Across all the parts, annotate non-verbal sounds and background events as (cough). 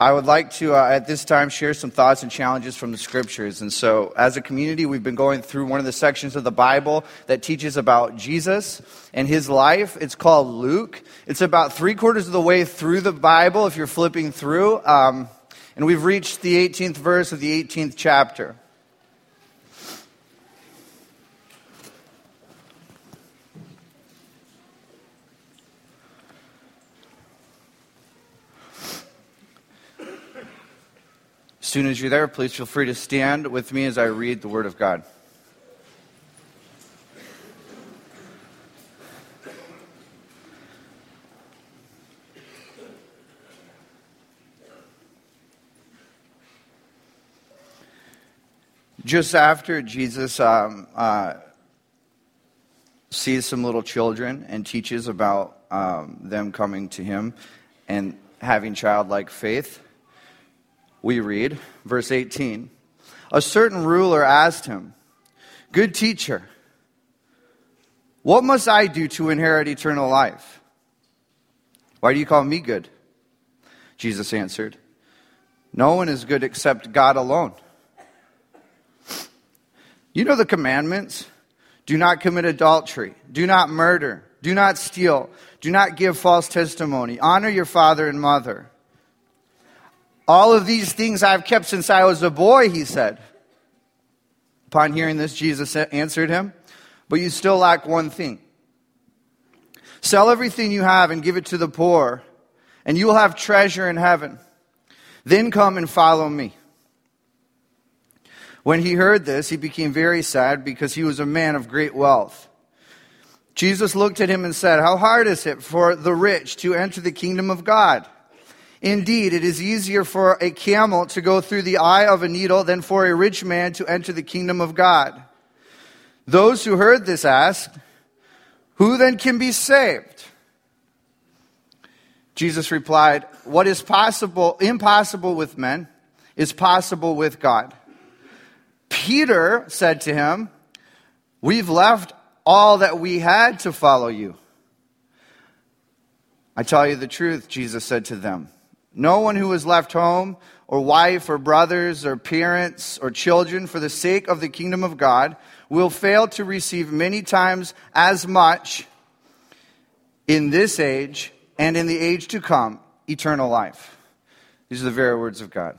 I would like to, uh, at this time, share some thoughts and challenges from the scriptures. And so, as a community, we've been going through one of the sections of the Bible that teaches about Jesus and his life. It's called Luke. It's about three quarters of the way through the Bible if you're flipping through. Um, and we've reached the 18th verse of the 18th chapter. Soon as you're there, please feel free to stand with me as I read the Word of God. Just after Jesus um, uh, sees some little children and teaches about um, them coming to him and having childlike faith, we read, verse 18 A certain ruler asked him, Good teacher, what must I do to inherit eternal life? Why do you call me good? Jesus answered, No one is good except God alone. You know the commandments do not commit adultery, do not murder, do not steal, do not give false testimony, honor your father and mother. All of these things I've kept since I was a boy, he said. Upon hearing this, Jesus answered him, But you still lack one thing. Sell everything you have and give it to the poor, and you will have treasure in heaven. Then come and follow me. When he heard this, he became very sad because he was a man of great wealth. Jesus looked at him and said, How hard is it for the rich to enter the kingdom of God? Indeed, it is easier for a camel to go through the eye of a needle than for a rich man to enter the kingdom of God. Those who heard this asked, Who then can be saved? Jesus replied, What is possible, impossible with men, is possible with God. Peter said to him, We've left all that we had to follow you. I tell you the truth, Jesus said to them. No one who has left home or wife or brothers or parents or children for the sake of the kingdom of God will fail to receive many times as much in this age and in the age to come eternal life. These are the very words of God.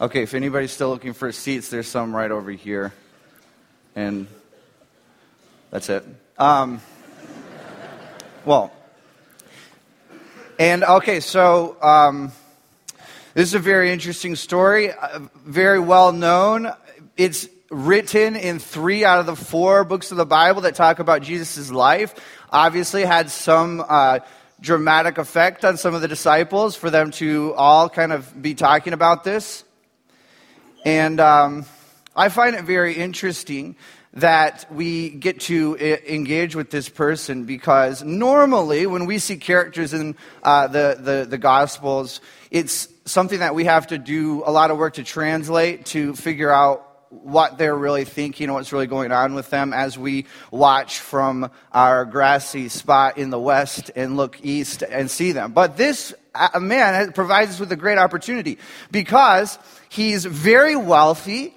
Okay, if anybody's still looking for seats, there's some right over here and that's it. Um, well, and okay, so um, this is a very interesting story, uh, very well known. It's written in three out of the four books of the Bible that talk about Jesus' life. Obviously, had some uh, dramatic effect on some of the disciples for them to all kind of be talking about this. And um, I find it very interesting that we get to engage with this person because normally when we see characters in uh, the, the, the Gospels, it's something that we have to do a lot of work to translate to figure out what they're really thinking and what's really going on with them as we watch from our grassy spot in the west and look east and see them. But this uh, man provides us with a great opportunity because he's very wealthy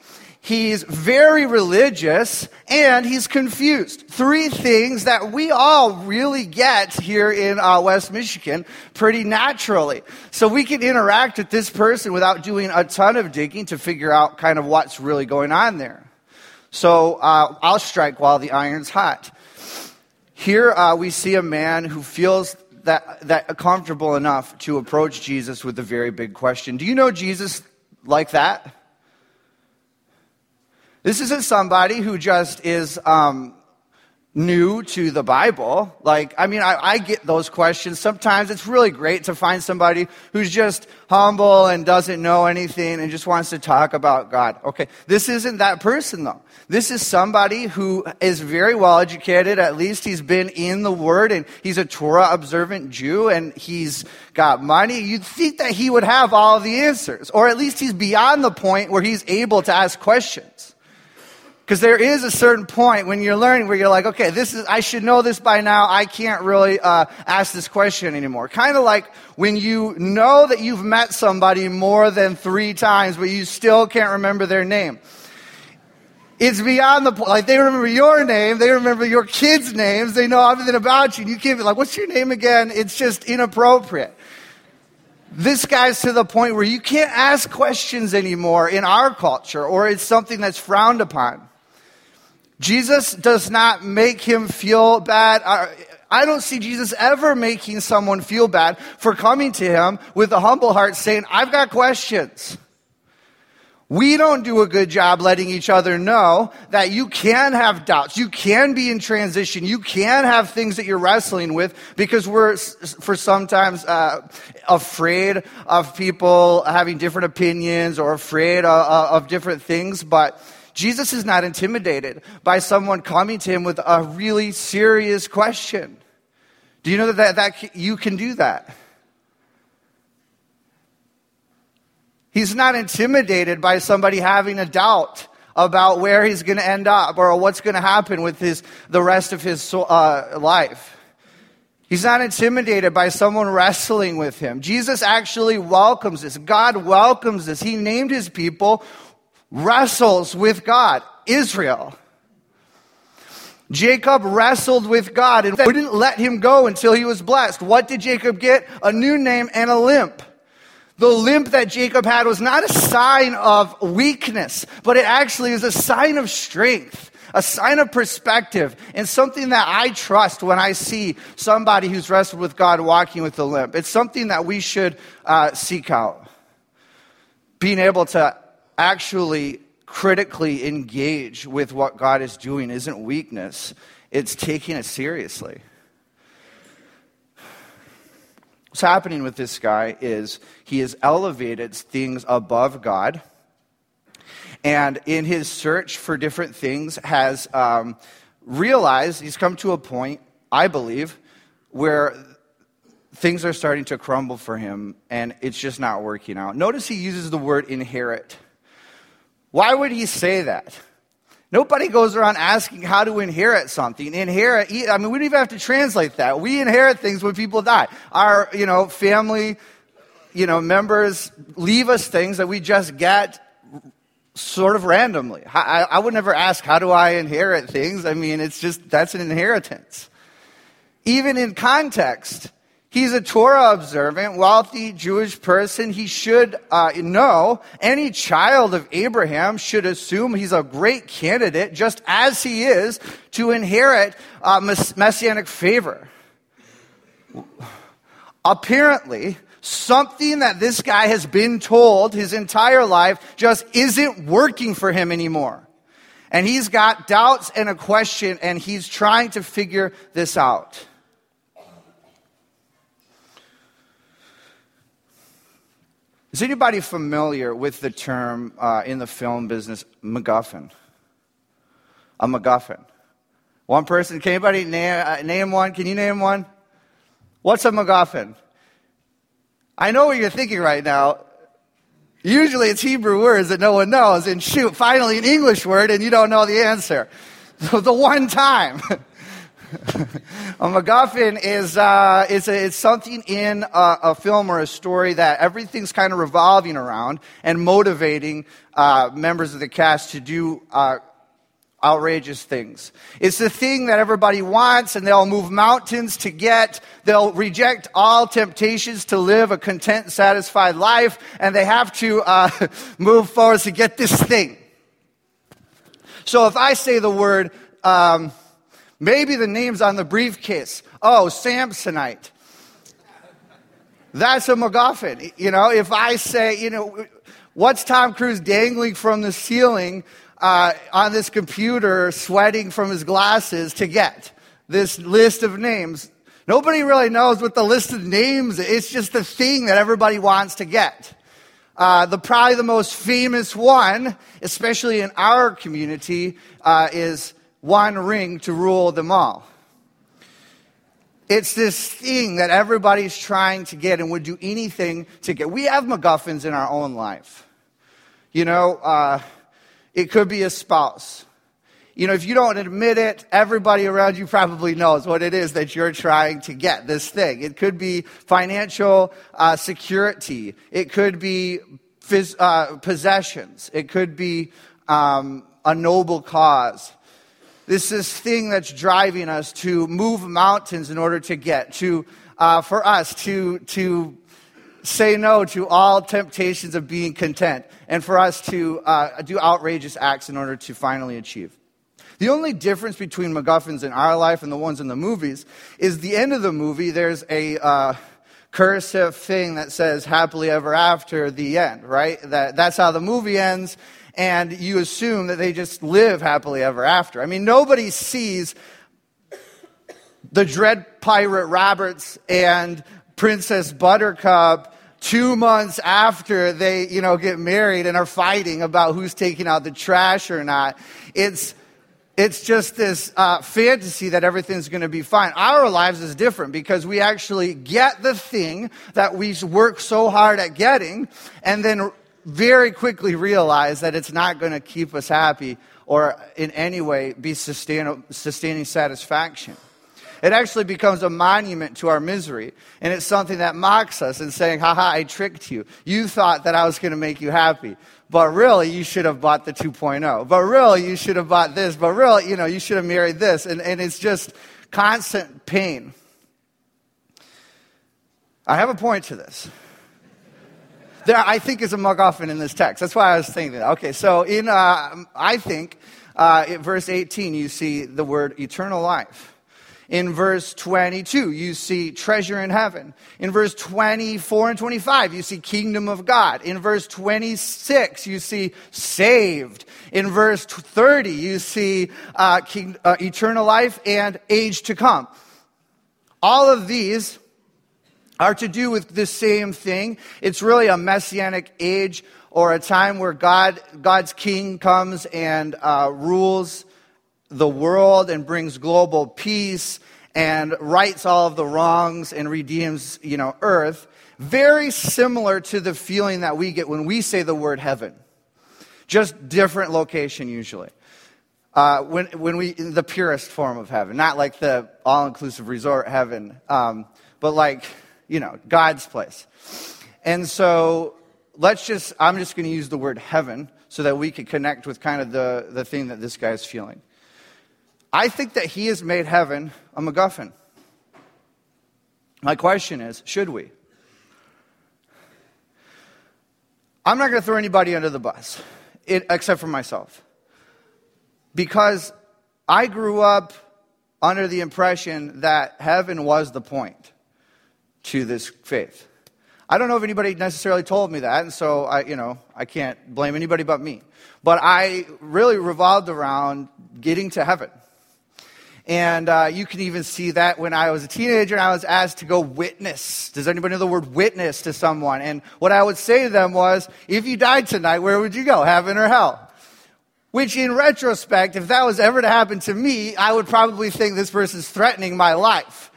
he's very religious, and he's confused. Three things that we all really get here in uh, West Michigan pretty naturally. So we can interact with this person without doing a ton of digging to figure out kind of what's really going on there. So uh, I'll strike while the iron's hot. Here uh, we see a man who feels that, that comfortable enough to approach Jesus with a very big question. Do you know Jesus like that? This isn't somebody who just is um, new to the Bible. Like, I mean, I, I, get those questions. Sometimes it's really great to find somebody who's just humble and doesn't know anything and just wants to talk about God. Okay, this isn't that person though. This is somebody who is very well educated. At least he's been in the Word and he's a Torah observant Jew and he's got money. You'd think that he would have all the answers, or at least he's beyond the point where he's able to ask questions. Because there is a certain point when you're learning where you're like, okay, this is, I should know this by now. I can't really uh, ask this question anymore. Kind of like when you know that you've met somebody more than three times, but you still can't remember their name. It's beyond the point. Like they remember your name, they remember your kids' names, they know everything about you. And you can't be like, what's your name again? It's just inappropriate. This guy's to the point where you can't ask questions anymore in our culture, or it's something that's frowned upon. Jesus does not make him feel bad. I don't see Jesus ever making someone feel bad for coming to him with a humble heart saying, I've got questions. We don't do a good job letting each other know that you can have doubts. You can be in transition. You can have things that you're wrestling with because we're, for sometimes, uh, afraid of people having different opinions or afraid of, of different things. But Jesus is not intimidated by someone coming to him with a really serious question. Do you know that, that, that you can do that? He's not intimidated by somebody having a doubt about where he's going to end up or what's going to happen with his, the rest of his uh, life. He's not intimidated by someone wrestling with him. Jesus actually welcomes this. God welcomes this. He named his people wrestles with God, Israel. Jacob wrestled with God and wouldn't let him go until he was blessed. What did Jacob get? A new name and a limp. The limp that Jacob had was not a sign of weakness, but it actually is a sign of strength, a sign of perspective, and something that I trust when I see somebody who's wrestled with God walking with a limp. It's something that we should uh, seek out. Being able to actually critically engage with what God is doing isn't weakness, it's taking it seriously. What's happening with this guy is he has elevated things above God. And in his search for different things, has um, realized he's come to a point, I believe, where things are starting to crumble for him and it's just not working out. Notice he uses the word inherit. Why would he say that? Nobody goes around asking how to inherit something. Inherit, I mean, we don't even have to translate that. We inherit things when people die. Our, you know, family, you know, members leave us things that we just get sort of randomly. I, I would never ask, how do I inherit things? I mean, it's just, that's an inheritance. Even in context, He's a Torah observant, wealthy Jewish person. He should uh, know any child of Abraham should assume he's a great candidate, just as he is, to inherit uh, messianic favor. Apparently, something that this guy has been told his entire life just isn't working for him anymore. And he's got doubts and a question, and he's trying to figure this out. Is anybody familiar with the term uh, in the film business, MacGuffin? A MacGuffin. One person, can anybody name, uh, name one? Can you name one? What's a MacGuffin? I know what you're thinking right now. Usually it's Hebrew words that no one knows, and shoot, finally an English word, and you don't know the answer. (laughs) the one time. (laughs) a (laughs) MacGuffin is uh, it's, a, something in a, a, film or a story that everything's kind of revolving around and motivating uh, members of the cast to do uh, outrageous things. It's the thing that everybody wants, and they'll move mountains to get. They'll reject all temptations to live a content, satisfied life, and they have to uh, (laughs) move forward to get this thing. So if I say the word. Um, Maybe the name's on the briefcase. Oh, Samsonite. That's a MacGuffin. You know, if I say, you know, what's Tom Cruise dangling from the ceiling uh, on this computer, sweating from his glasses to get this list of names? Nobody really knows what the list of names is. It's just the thing that everybody wants to get. Uh, the probably the most famous one, especially in our community, uh, is one ring to rule them all. It's this thing that everybody's trying to get and would do anything to get. We have MacGuffins in our own life. You know, uh, it could be a spouse. you know, if you don't admit it, everybody around you probably knows what it is that you're trying to get, this thing. It could be financial uh, security. It could be phys- uh, possessions. It could be um, a noble cause. This is thing that's driving us to move mountains in order to get, to, uh, for us to, to say no to all temptations of being content, and for us to uh, do outrageous acts in order to finally achieve. The only difference between MacGuffins in our life and the ones in the movies is the end of the movie, there's a uh, cursive thing that says happily ever after the end, right? That, that's how the movie ends, and you assume that they just live happily ever after. I mean, nobody sees the Dread Pirate Roberts and Princess Buttercup two months after they, you know, get married and are fighting about who's taking out the trash or not. It's it's just this uh, fantasy that everything's going to be fine. Our lives is different because we actually get the thing that we work so hard at getting and then very quickly realize that it's not going to keep us happy or in any way be sustain- sustaining satisfaction. It actually becomes a monument to our misery. And it's something that mocks us and saying, haha, I tricked you. You thought that I was going to make you happy but really you should have bought the 2.0 but really you should have bought this but really you know you should have married this and, and it's just constant pain i have a point to this there i think is a MacGuffin in this text that's why i was thinking that okay so in uh, i think uh, in verse 18 you see the word eternal life in verse 22, you see treasure in heaven. In verse 24 and 25, you see kingdom of God. In verse 26, you see saved. In verse 30, you see uh, king, uh, eternal life and age to come. All of these are to do with the same thing. It's really a messianic age or a time where God, God's king comes and uh, rules the world and brings global peace and rights all of the wrongs and redeems, you know, earth. Very similar to the feeling that we get when we say the word heaven. Just different location usually. Uh, when, when we, the purest form of heaven, not like the all inclusive resort heaven, um, but like, you know, God's place. And so let's just, I'm just going to use the word heaven so that we can connect with kind of the, the thing that this guy is feeling. I think that he has made heaven a MacGuffin. My question is should we? I'm not going to throw anybody under the bus, it, except for myself. Because I grew up under the impression that heaven was the point to this faith. I don't know if anybody necessarily told me that, and so I, you know, I can't blame anybody but me. But I really revolved around getting to heaven. And uh, you can even see that when I was a teenager and I was asked to go witness. Does anybody know the word witness to someone? And what I would say to them was, if you died tonight, where would you go, heaven or hell? Which, in retrospect, if that was ever to happen to me, I would probably think this person's threatening my life.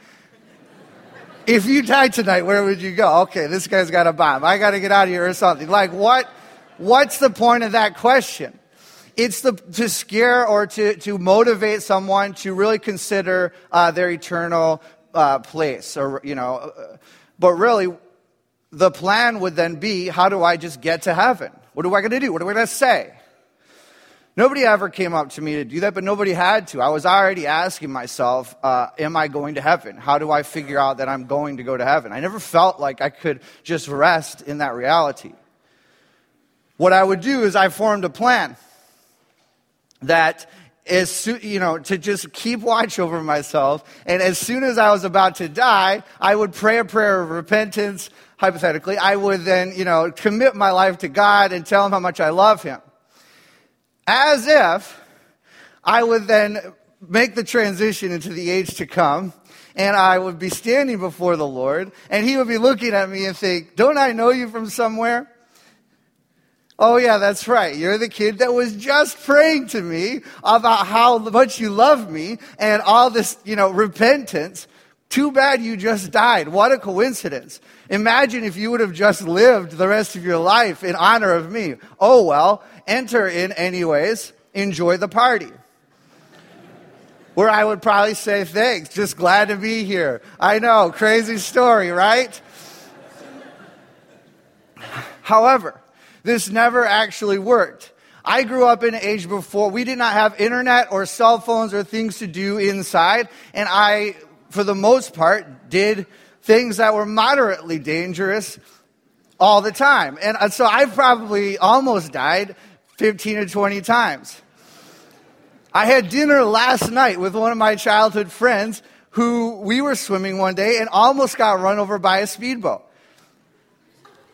If you died tonight, where would you go? Okay, this guy's got a bomb. I got to get out of here or something. Like, what? What's the point of that question? It's the, to scare or to, to motivate someone to really consider uh, their eternal uh, place. Or, you know, uh, but really, the plan would then be how do I just get to heaven? What am I going to do? What am I going to say? Nobody ever came up to me to do that, but nobody had to. I was already asking myself, uh, Am I going to heaven? How do I figure out that I'm going to go to heaven? I never felt like I could just rest in that reality. What I would do is I formed a plan that as you know to just keep watch over myself and as soon as i was about to die i would pray a prayer of repentance hypothetically i would then you know commit my life to god and tell him how much i love him as if i would then make the transition into the age to come and i would be standing before the lord and he would be looking at me and think don't i know you from somewhere Oh, yeah, that's right. You're the kid that was just praying to me about how much you love me and all this, you know, repentance. Too bad you just died. What a coincidence. Imagine if you would have just lived the rest of your life in honor of me. Oh, well, enter in anyways. Enjoy the party. where I would probably say, thanks, just glad to be here. I know, crazy story, right? However, this never actually worked. I grew up in an age before we did not have internet or cell phones or things to do inside, and I, for the most part, did things that were moderately dangerous all the time. And uh, so I probably almost died 15 or 20 times. I had dinner last night with one of my childhood friends who we were swimming one day and almost got run over by a speedboat.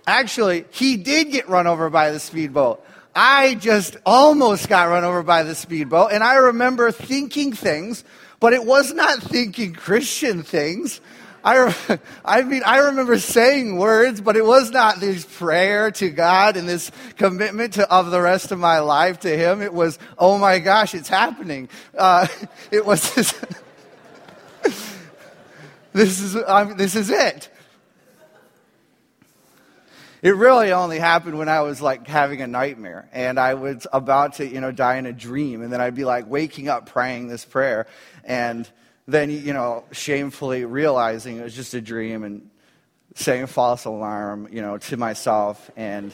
Actually, he did get run over by the speedboat. I just almost got run over by the speedboat, and I remember thinking things, but it was not thinking Christian things. I, (laughs) I mean, I remember saying words, but it was not this prayer to God and this commitment to, of the rest of my life to Him. It was, oh my gosh, it's happening. Uh, (laughs) it was this, (laughs) this is, um, this is it. It really only happened when I was like having a nightmare and I was about to, you know, die in a dream. And then I'd be like waking up praying this prayer and then, you know, shamefully realizing it was just a dream and saying false alarm, you know, to myself. And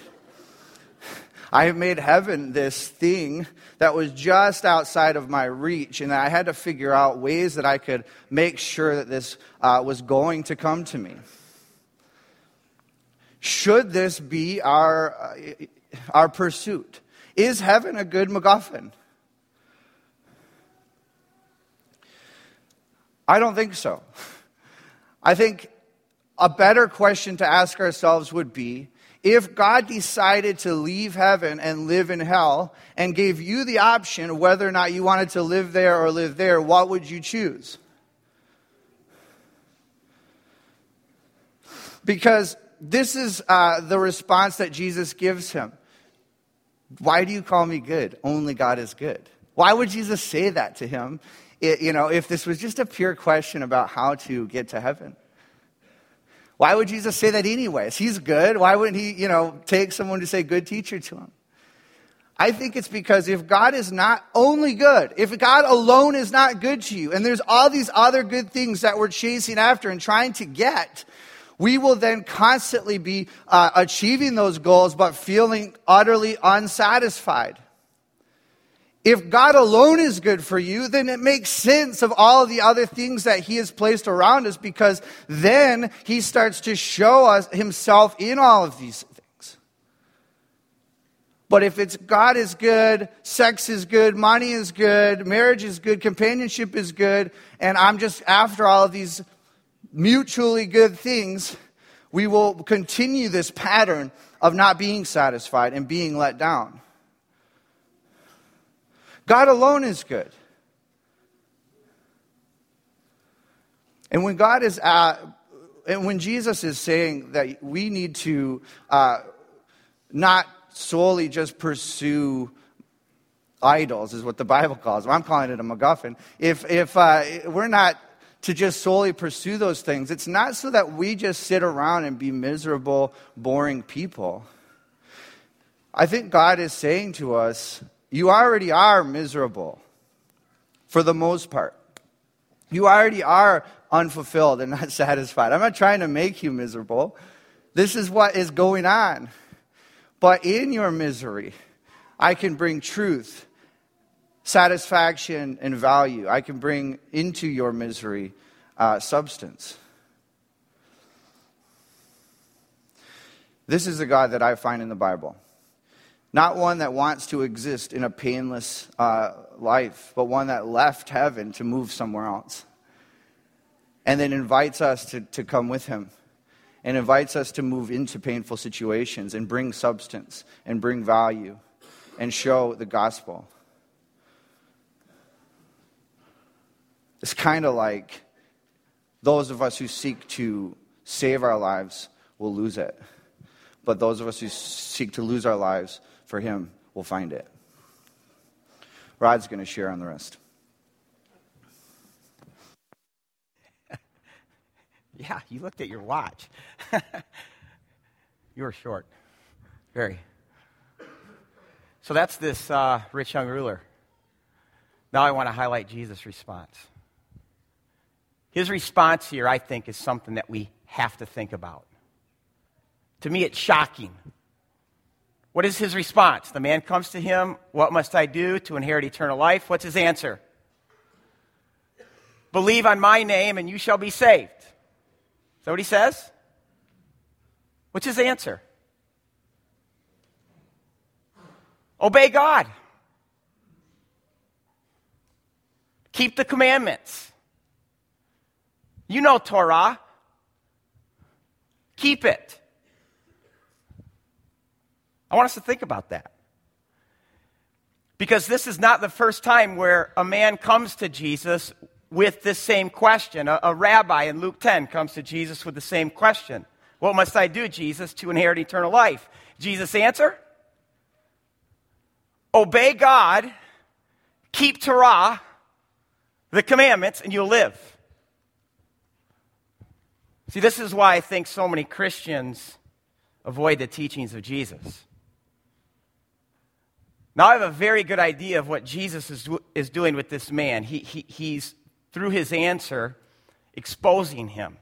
I have made heaven this thing that was just outside of my reach, and I had to figure out ways that I could make sure that this uh, was going to come to me. Should this be our, uh, our pursuit? Is heaven a good MacGuffin? I don't think so. I think a better question to ask ourselves would be if God decided to leave heaven and live in hell and gave you the option whether or not you wanted to live there or live there, what would you choose? Because this is uh, the response that Jesus gives him. Why do you call me good? Only God is good. Why would Jesus say that to him, it, you know, if this was just a pure question about how to get to heaven? Why would Jesus say that anyways? He's good. Why wouldn't he, you know, take someone to say good teacher to him? I think it's because if God is not only good, if God alone is not good to you, and there's all these other good things that we're chasing after and trying to get, we will then constantly be uh, achieving those goals but feeling utterly unsatisfied. If God alone is good for you, then it makes sense of all of the other things that He has placed around us because then He starts to show us Himself in all of these things. But if it's God is good, sex is good, money is good, marriage is good, companionship is good, and I'm just after all of these mutually good things, we will continue this pattern of not being satisfied and being let down. God alone is good. And when God is at, and when Jesus is saying that we need to uh, not solely just pursue idols, is what the Bible calls them. I'm calling it a MacGuffin. If, if uh, we're not to just solely pursue those things. It's not so that we just sit around and be miserable, boring people. I think God is saying to us, you already are miserable for the most part. You already are unfulfilled and not (laughs) satisfied. I'm not trying to make you miserable. This is what is going on. But in your misery, I can bring truth satisfaction and value. I can bring into your misery uh, substance. This is the God that I find in the Bible. Not one that wants to exist in a painless uh, life, but one that left heaven to move somewhere else. And then invites us to, to come with him and invites us to move into painful situations and bring substance and bring value and show the gospel. It's kind of like those of us who seek to save our lives will lose it. But those of us who seek to lose our lives for Him will find it. Rod's going to share on the rest. (laughs) yeah, you looked at your watch. (laughs) you were short. Very. So that's this uh, rich young ruler. Now I want to highlight Jesus' response. His response here, I think, is something that we have to think about. To me, it's shocking. What is his response? The man comes to him, What must I do to inherit eternal life? What's his answer? Believe on my name and you shall be saved. Is that what he says? What's his answer? Obey God. Keep the commandments. You know Torah. Keep it. I want us to think about that. Because this is not the first time where a man comes to Jesus with this same question. A, a, rabbi in Luke 10 comes to Jesus with the same question What must I do, Jesus, to inherit eternal life? Jesus' answer Obey God, keep Torah, the commandments, and you'll live. See, this is why I think so many Christians avoid the teachings of Jesus. Now, I have a very good idea of what Jesus is, is doing with this man. He, he, he's, through his answer, exposing him.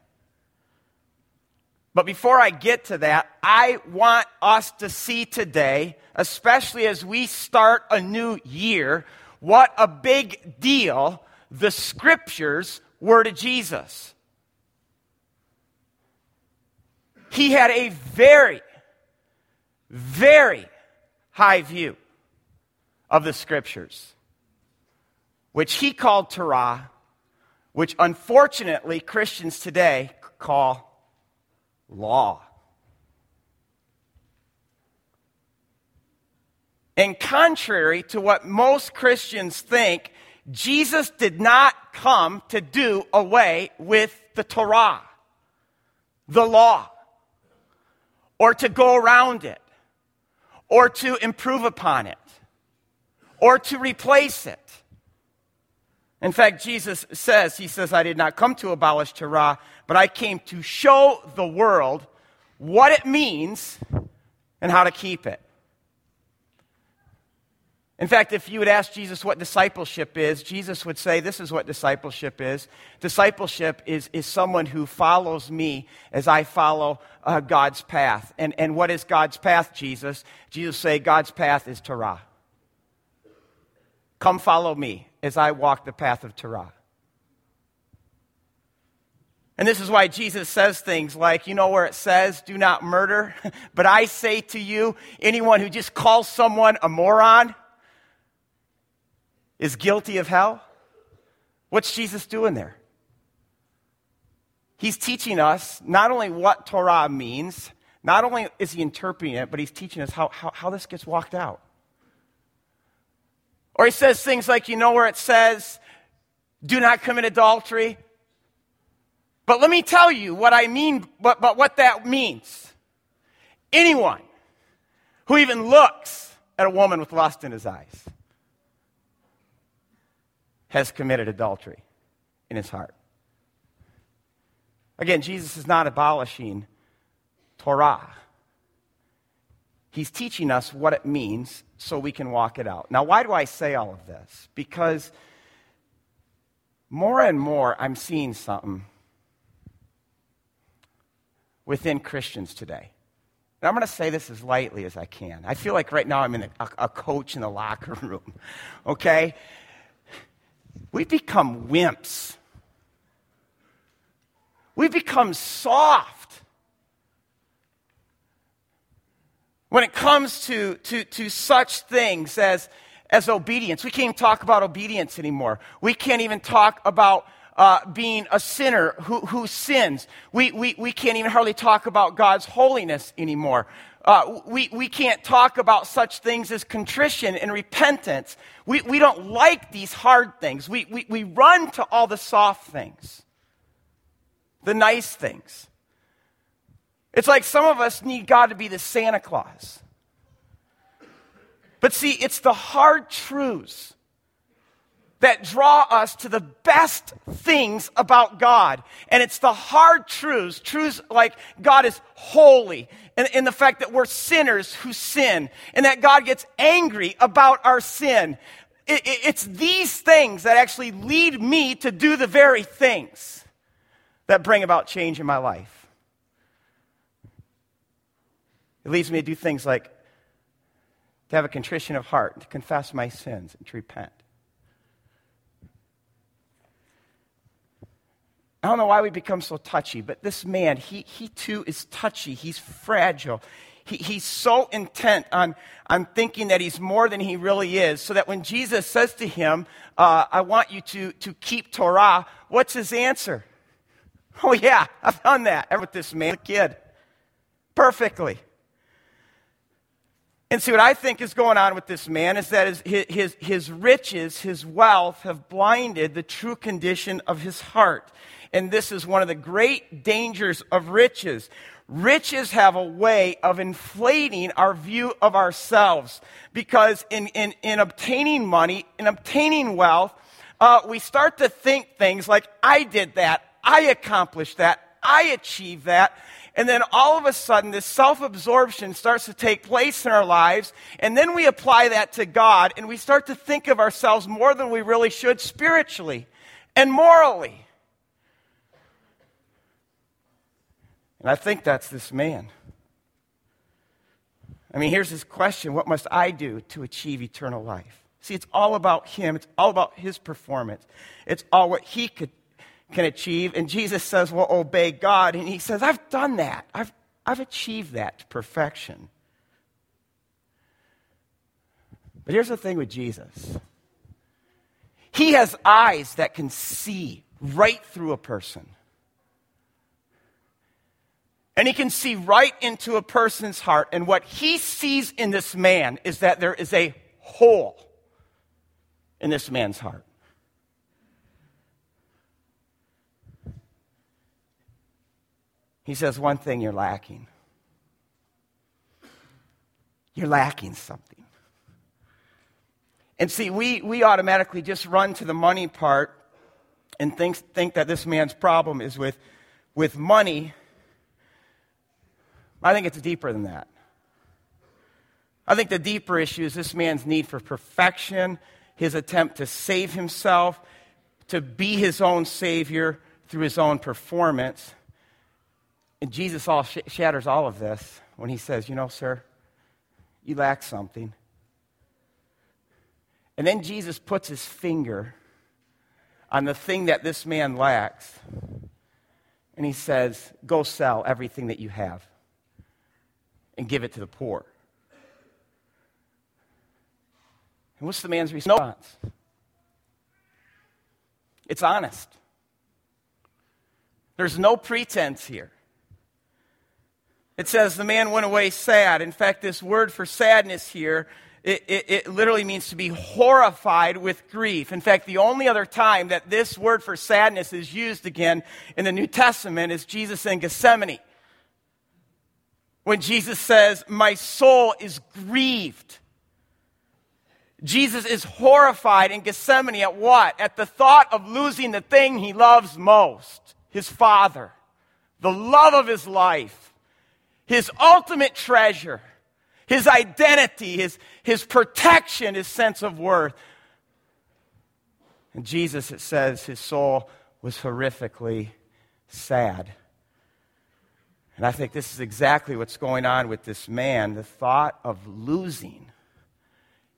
But before I get to that, I want us to see today, especially as we start a new year, what a big deal the scriptures were to Jesus. He had a very, very high view of the scriptures, which he called Torah, which unfortunately Christians today call law. And contrary to what most Christians think, Jesus did not come to do away with the Torah, the law, or to go around it, or to improve upon it or to replace it. In fact, Jesus says, He says, I did not come to abolish Torah, but I came to show the world what it means and how to keep it. In fact, if you would ask Jesus what discipleship is, Jesus would say, This is what discipleship is. Discipleship is, is someone who follows me as I follow uh, God's path. And, and what is God's path, Jesus? Jesus say, God's path is Torah. Come follow me as I walk the path of Torah. And this is why Jesus says things like, you know, where it says, do not murder. (laughs) But I say to you, anyone who just calls someone a moron is guilty of hell. What's Jesus doing there? He's teaching us not only what Torah means, not only is he interpreting it, but he's teaching us how, how, how this gets walked out. Or he says things like, you know, where it says, do not commit adultery. But let me tell you what I mean, but, but what that means. Anyone who even looks at a woman with lust in his eyes has committed adultery in his heart. Again, Jesus is not abolishing Torah. He's teaching us what it means so we can walk it out. Now, why do I say all of this? Because more and more I'm seeing something within Christians today. And I'm going to say this as lightly as I can. I feel like right now I'm in a, a coach in the locker (laughs) room, okay? We've become wimps. We've become soft. When it comes to, to, to such things as, as obedience. We can't even talk about obedience anymore. We can't even talk about uh, being a sinner who, who sins. We, we, we can't even hardly talk about God's holiness anymore. Uh, we, we can't talk about such things as contrition and repentance. We, we don't like these hard things. We, we, we run to all the soft things, the nice things. It's like some of us need God to be the Santa Claus. But see, it's the hard truths that draw us to the best things about God. And it's the hard truths, truths like God is holy, and, and, the fact that we're sinners who sin, and that God gets angry about our sin. it, it, it's these things that actually lead me to do the very things that bring about change in my life. It leads me to do things like to have a contrition of heart, to confess my sins, and to repent. I don't know why we become so touchy, but this man, he, he too is touchy. He's fragile. He, he's so intent on, on thinking that he's more than he really is, so that when Jesus says to him, uh, I want you to, to keep Torah, what's his answer? Oh, yeah, I've done that. With this man, a kid, perfectly. And see, what I think is going on with this man is that his, his, his riches, his wealth have blinded the true condition of his heart. And this is one of the great dangers of riches. Riches have a way of inflating our view of ourselves because in, in, in obtaining money, in obtaining wealth, uh, we start to think things like, I did that, I accomplished that, I achieved that. And then all of a sudden, this self absorption starts to take place in our lives. And then we apply that to God, and we start to think of ourselves more than we really should spiritually and morally. And I think that's this man. I mean, here's his question What must I do to achieve eternal life? See, it's all about him, it's all about his performance, it's all what he could, can achieve. And Jesus says, Well, obey God. And he says, I've done that, I've, I've achieved that perfection. But here's the thing with Jesus He has eyes that can see right through a person. And he can see right into a person's heart. And what he sees in this man is that there is a hole in this man's heart. He says, One thing you're lacking. You're lacking something. And see, we, we automatically just run to the money part and think, think that this man's problem is with, with money I think it's deeper than that. I think the deeper issue is this man's need for perfection, his attempt to save himself, to be his own savior through his own performance. And Jesus all sh- shatters all of this when he says, You know, sir, you lack something. And then Jesus puts his finger on the thing that this man lacks. And he says, Go sell everything that you have and give it to the poor. And what's the man's response? It's honest. There's no pretense here. It says the man went away sad. In fact, this word for sadness here, it, it, it, literally means to be horrified with grief. In fact, the only other time that this word for sadness is used again in the New Testament is Jesus in Gethsemane when Jesus says, My soul is grieved. Jesus is horrified in Gethsemane at what? At the thought of losing the thing he loves most his Father, the love of his life, his ultimate treasure, his identity, his, his protection, his sense of worth. And Jesus, it says, his soul was horrifically sad. And I think this is exactly what's going on with this man the thought of losing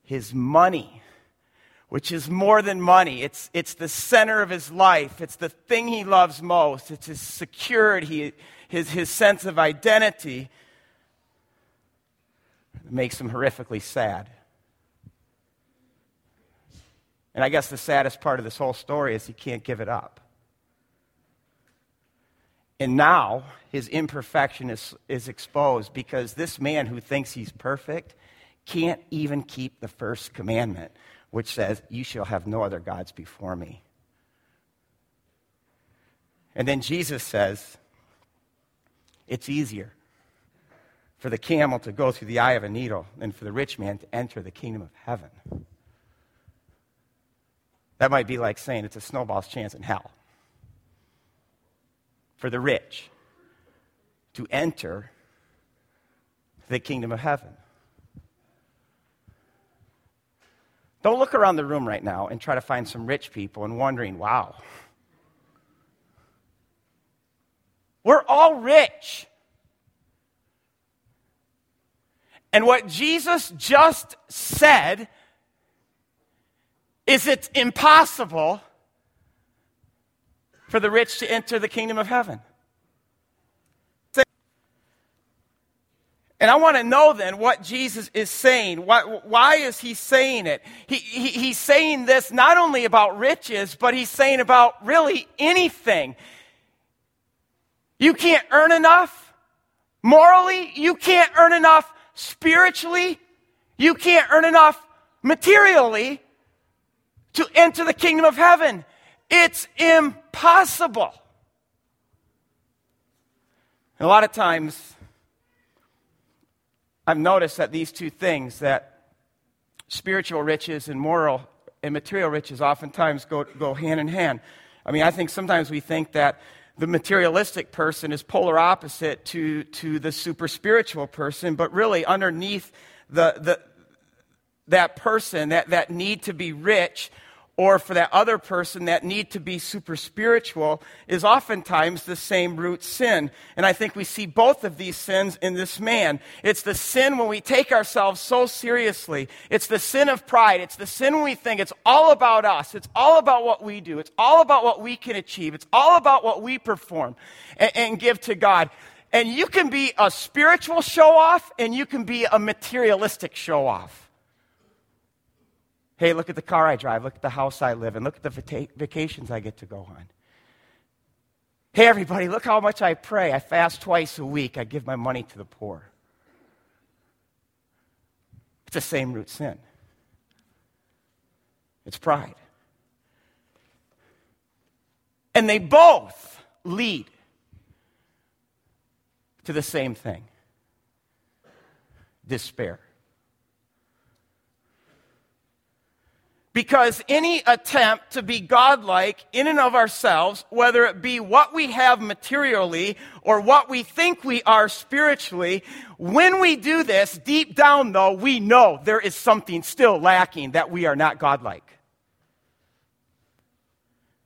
his money, which is more than money. It's, it's the center of his life, it's the thing he loves most, it's his security, his, his sense of identity. Makes him horrifically sad. And I guess the saddest part of this whole story is he can't give it up. And now his imperfection is, is exposed because this man who thinks he's perfect can't even keep the first commandment, which says, You shall have no other gods before me. And then Jesus says, It's easier for the camel to go through the eye of a needle than for the rich man to enter the kingdom of heaven. That might be like saying it's a snowball's chance in hell for the rich to enter the kingdom of heaven. Don't look around the room right now and try to find some rich people and wondering, wow. We're all rich. And what Jesus just said is it's impossible for the rich to enter the kingdom of heaven. And I want to know then what Jesus is saying. Why, why is he saying it? He, he, he's saying this not only about riches, but he's saying about really anything. You can't earn enough morally, you can't earn enough spiritually, you can't earn enough materially to enter the kingdom of heaven. It's impossible. And a lot of times, I've noticed that these two things, that spiritual riches and moral and material riches, oftentimes go, go hand in hand. I mean, I think sometimes we think that the materialistic person is polar opposite to, to the super spiritual person, but really underneath the, the, that person, that, that need to be rich, or for that other person that need to be super spiritual is oftentimes the same root sin. And I think we see both of these sins in this man. It's the sin when we take ourselves so seriously. It's the sin of pride. It's the sin when we think it's all about us. It's all about what we do. It's all about what we can achieve. It's all about what we perform and, and give to God. And you can be a spiritual show off and you can be a materialistic show off. Hey, look at the car I drive. Look at the house I live in. Look at the vacations I get to go on. Hey, everybody, look how much I pray. I fast twice a week. I give my money to the poor. It's the same root sin. It's pride. And they both lead to the same thing despair. Because any attempt to be godlike in and of ourselves, whether it be what we have materially or what we think we are spiritually, when we do this, deep down though, we know there is something still lacking that we are not godlike.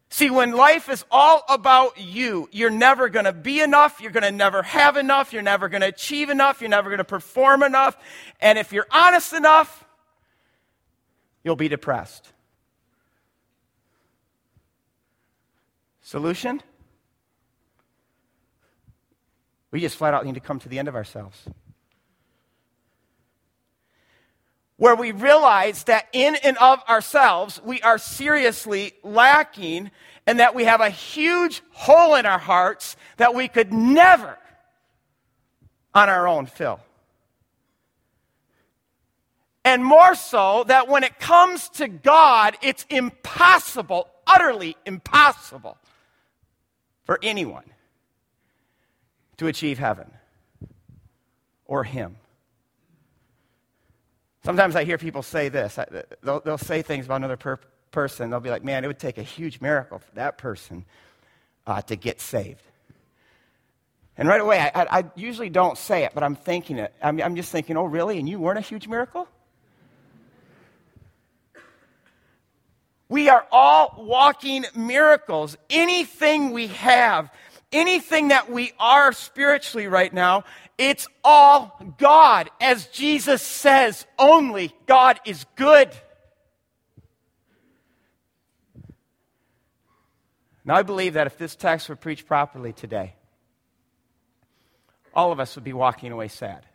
See, when life is all about you, you're never going to be enough. You're going to never have enough. You're never going to achieve enough. You're never going to perform enough. And if you're honest enough, you'll be depressed. Solution? We just flat out need to come to the end of ourselves. Where we realize that in and of ourselves, we are seriously lacking and that we have a huge hole in our hearts that we could never on our own fill. And more so, that when it comes to God, it's impossible, utterly impossible for anyone to achieve heaven or Him. Sometimes I hear people say this. They'll, they'll say things about another per- person. They'll be like, man, it would take a huge miracle for that person uh, to get saved. And right away, I, I, usually don't say it, but I'm thinking it. I'm, I'm just thinking, oh, really? And you weren't a huge miracle? We are all walking miracles. Anything we have, anything that we are spiritually right now, it's all God. As Jesus says, only God is good. Now, I believe that if this text were preached properly today, all of us would be walking away sad.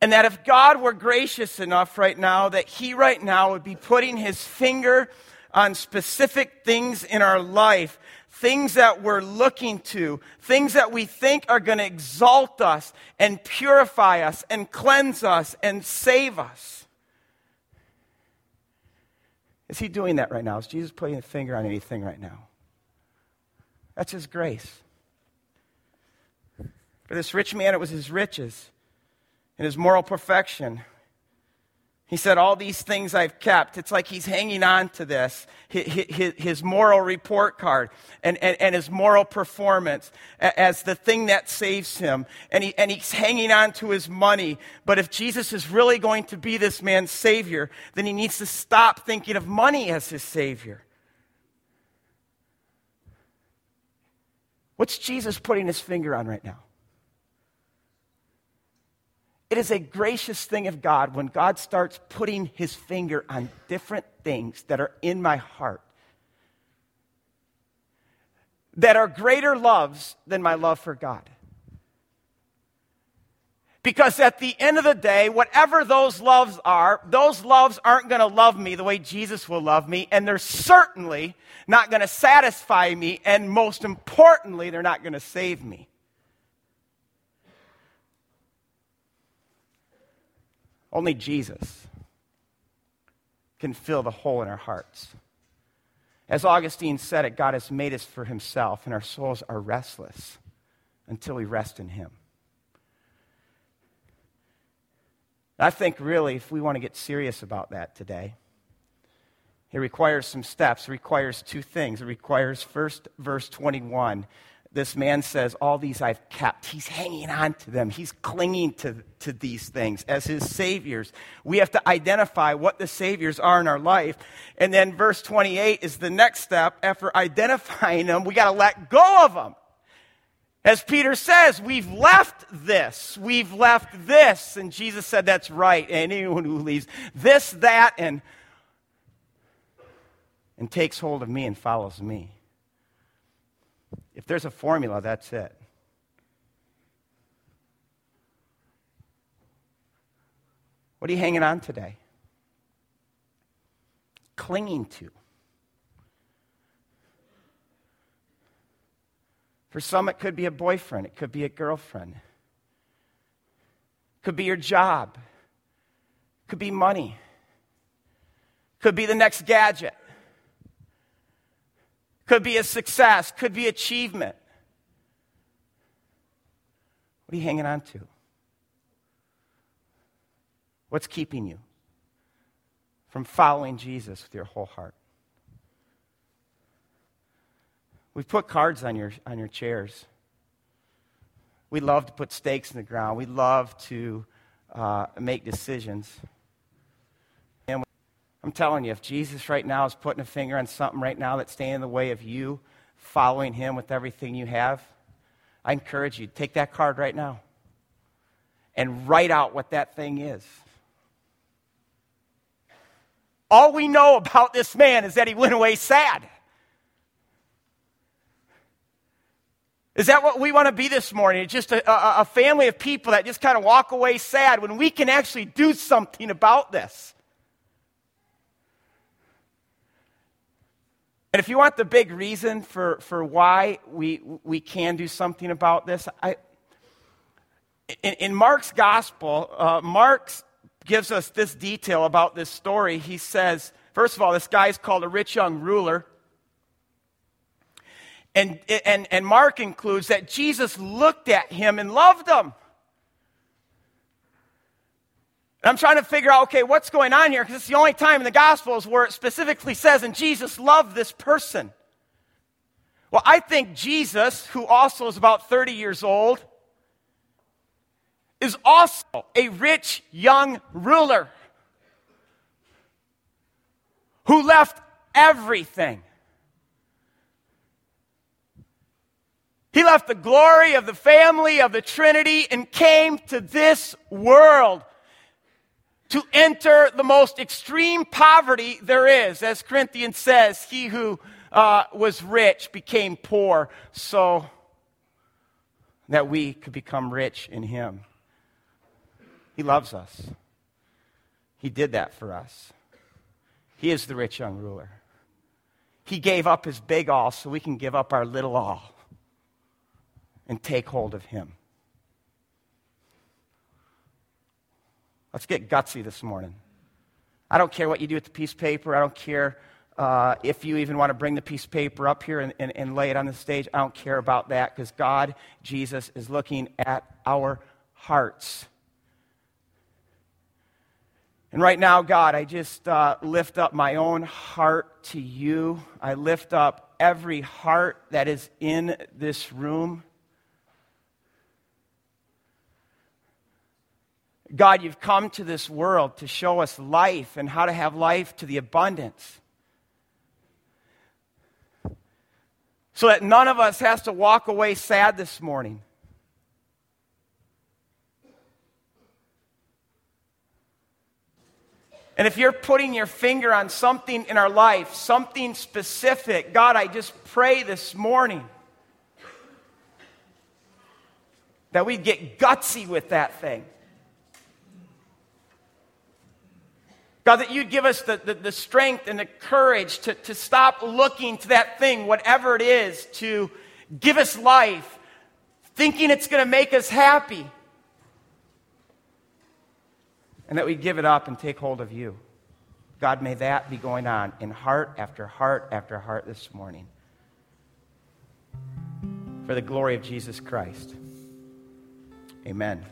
And that if God were gracious enough right now, that He right now would be putting His finger on specific things in our life, things that we're looking to, things that we think are going to exalt us and purify us and cleanse us and save us. Is He doing that right now? Is Jesus putting a finger on anything right now? That's His grace. For this rich man, it was his riches and his moral perfection. He said, All these things I've kept. It's like he's hanging on to this, his, moral report card and, and, and, his moral performance as the thing that saves him. And, he, and he's hanging on to his money. But if Jesus is really going to be this man's Savior, then he needs to stop thinking of money as his Savior. What's Jesus putting his finger on right now? It is a gracious thing of God when God starts putting his finger on different things that are in my heart that are greater loves than my love for God. Because at the end of the day, whatever those loves are, those loves aren't going to love me the way Jesus will love me, and they're certainly not going to satisfy me, and most importantly, they're not going to save me. Only Jesus can fill the hole in our hearts. As Augustine said it, God has made us for himself, and our souls are restless until we rest in him. I think, really, if we want to get serious about that today, it requires some steps. It requires two things. It requires, first, verse 21, this man says, All these I've kept. He's hanging on to them. He's clinging to, to these things as his saviors. We have to identify what the saviors are in our life. And then verse 28 is the next step. After identifying them, we got to let go of them. As Peter says, we've left this. We've left this. And Jesus said, That's right. Anyone who leaves this, that, and, and takes hold of me and follows me if there's a formula, that's it. What are you hanging on today? Clinging to. For some, it could be a boyfriend, it could be a girlfriend, it could be your job, it could be money, it could be the next gadget could be a success, could be achievement. What are you hanging on to? What's keeping you from following Jesus with your whole heart? We've put cards on your, on your chairs. We love to put stakes in the ground. We love to uh, make decisions. I'm telling you, if Jesus right now is putting a finger on something right now that's standing in the way of you following him with everything you have, I encourage you, take that card right now and write out what that thing is. All we know about this man is that he went away sad. Is that what we want to be this morning? Just a, a, a family of people that just kind of walk away sad when we can actually do something about this. And if you want the big reason for, for why we, we can do something about this, I, in, in Mark's gospel, uh, Mark gives us this detail about this story. He says, first of all, this guy is called a rich young ruler. And, and, and Mark includes that Jesus looked at him and loved him. And I'm trying to figure out, okay, what's going on here? Because it's the only time in the Gospels where it specifically says, and Jesus loved this person. Well, I think Jesus, who also is about 30 years old, is also a rich young ruler who left everything. He left the glory of the family of the Trinity and came to this world to enter the most extreme poverty there is. As Corinthians says, he who uh, was rich became poor so that we could become rich in him. He loves us. He did that for us. He is the rich young ruler. He gave up his big all so we can give up our little all and take hold of him. Let's get gutsy this morning. I don't care what you do with the piece of paper. I don't care uh, if you even want to bring the piece of paper up here and, and, and lay it on the stage. I don't care about that because God, Jesus, is looking at our hearts. And right now, God, I just uh, lift up my own heart to you. I lift up every heart that is in this room. God, you've come to this world to show us life and how to have life to the abundance. So that none of us has to walk away sad this morning. And if you're putting your finger on something in our life, something specific, God, I just pray this morning that we get gutsy with that thing. God, that you'd give us the, the, the, strength and the courage to, to stop looking to that thing, whatever it is, to give us life, thinking it's going to make us happy and that we give it up and take hold of you. God, may that be going on in heart after heart after heart this morning. For the glory of Jesus Christ. Amen.